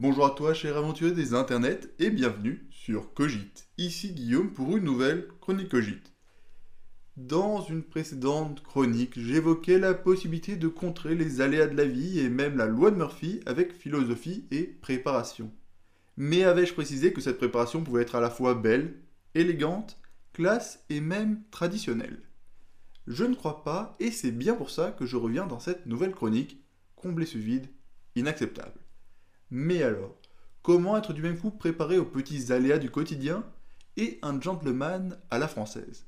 Bonjour à toi, cher aventurier des internets, et bienvenue sur Cogite. Ici Guillaume pour une nouvelle chronique Cogite. Dans une précédente chronique, j'évoquais la possibilité de contrer les aléas de la vie et même la loi de Murphy avec philosophie et préparation. Mais avais-je précisé que cette préparation pouvait être à la fois belle, élégante, classe et même traditionnelle? Je ne crois pas, et c'est bien pour ça que je reviens dans cette nouvelle chronique, combler ce vide inacceptable. Mais alors, comment être du même coup préparé aux petits aléas du quotidien et un gentleman à la française?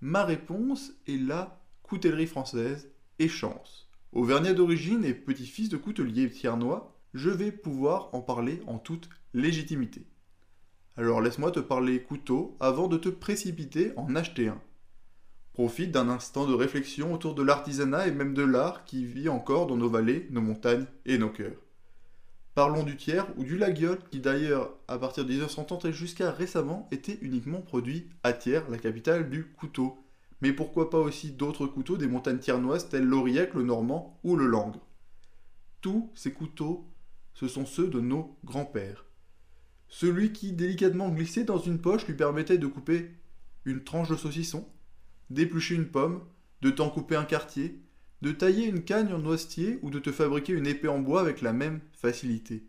Ma réponse est la coutellerie française et chance. Auvergnat d'origine et petit-fils de coutelier tiernois, je vais pouvoir en parler en toute légitimité. Alors laisse-moi te parler couteau avant de te précipiter en acheter un. Profite d'un instant de réflexion autour de l'artisanat et même de l'art qui vit encore dans nos vallées, nos montagnes et nos cœurs. Parlons du tiers ou du laguiole, qui d'ailleurs, à partir de 1930 et jusqu'à récemment, était uniquement produit à Thiers, la capitale du couteau. Mais pourquoi pas aussi d'autres couteaux des montagnes tiernoises tels l'Aurillac, le Normand ou le Langre Tous ces couteaux, ce sont ceux de nos grands-pères. Celui qui, délicatement glissé dans une poche, lui permettait de couper une tranche de saucisson, d'éplucher une pomme, de t'en couper un quartier, de tailler une canne en noisetier ou de te fabriquer une épée en bois avec la même facilité.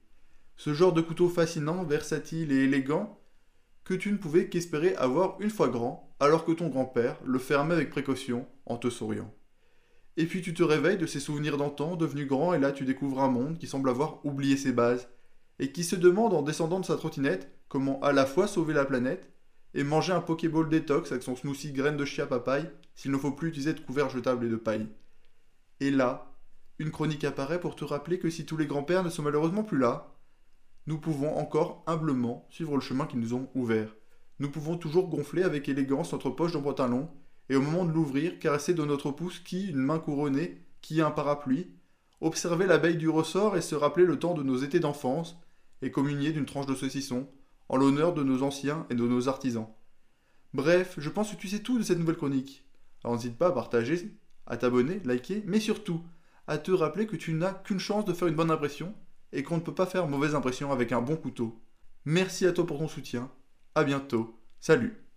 Ce genre de couteau fascinant, versatile et élégant que tu ne pouvais qu'espérer avoir une fois grand, alors que ton grand-père le fermait avec précaution en te souriant. Et puis tu te réveilles de ces souvenirs d'antan, devenu grand, et là tu découvres un monde qui semble avoir oublié ses bases, et qui se demande en descendant de sa trottinette comment à la fois sauver la planète et manger un Pokéball détox avec son smoothie graines de chia papaye s'il ne faut plus utiliser de couverts jetables et de paille. Et là, une chronique apparaît pour te rappeler que si tous les grands-pères ne sont malheureusement plus là, nous pouvons encore humblement suivre le chemin qu'ils nous ont ouvert. Nous pouvons toujours gonfler avec élégance notre poche de pantalon et au moment de l'ouvrir, caresser de notre pouce qui, une main couronnée, qui un parapluie, observer l'abeille du ressort et se rappeler le temps de nos étés d'enfance et communier d'une tranche de saucisson en l'honneur de nos anciens et de nos artisans. Bref, je pense que tu sais tout de cette nouvelle chronique. Alors n'hésite pas à partager à t'abonner, liker, mais surtout à te rappeler que tu n'as qu'une chance de faire une bonne impression et qu'on ne peut pas faire mauvaise impression avec un bon couteau. Merci à toi pour ton soutien. À bientôt. Salut.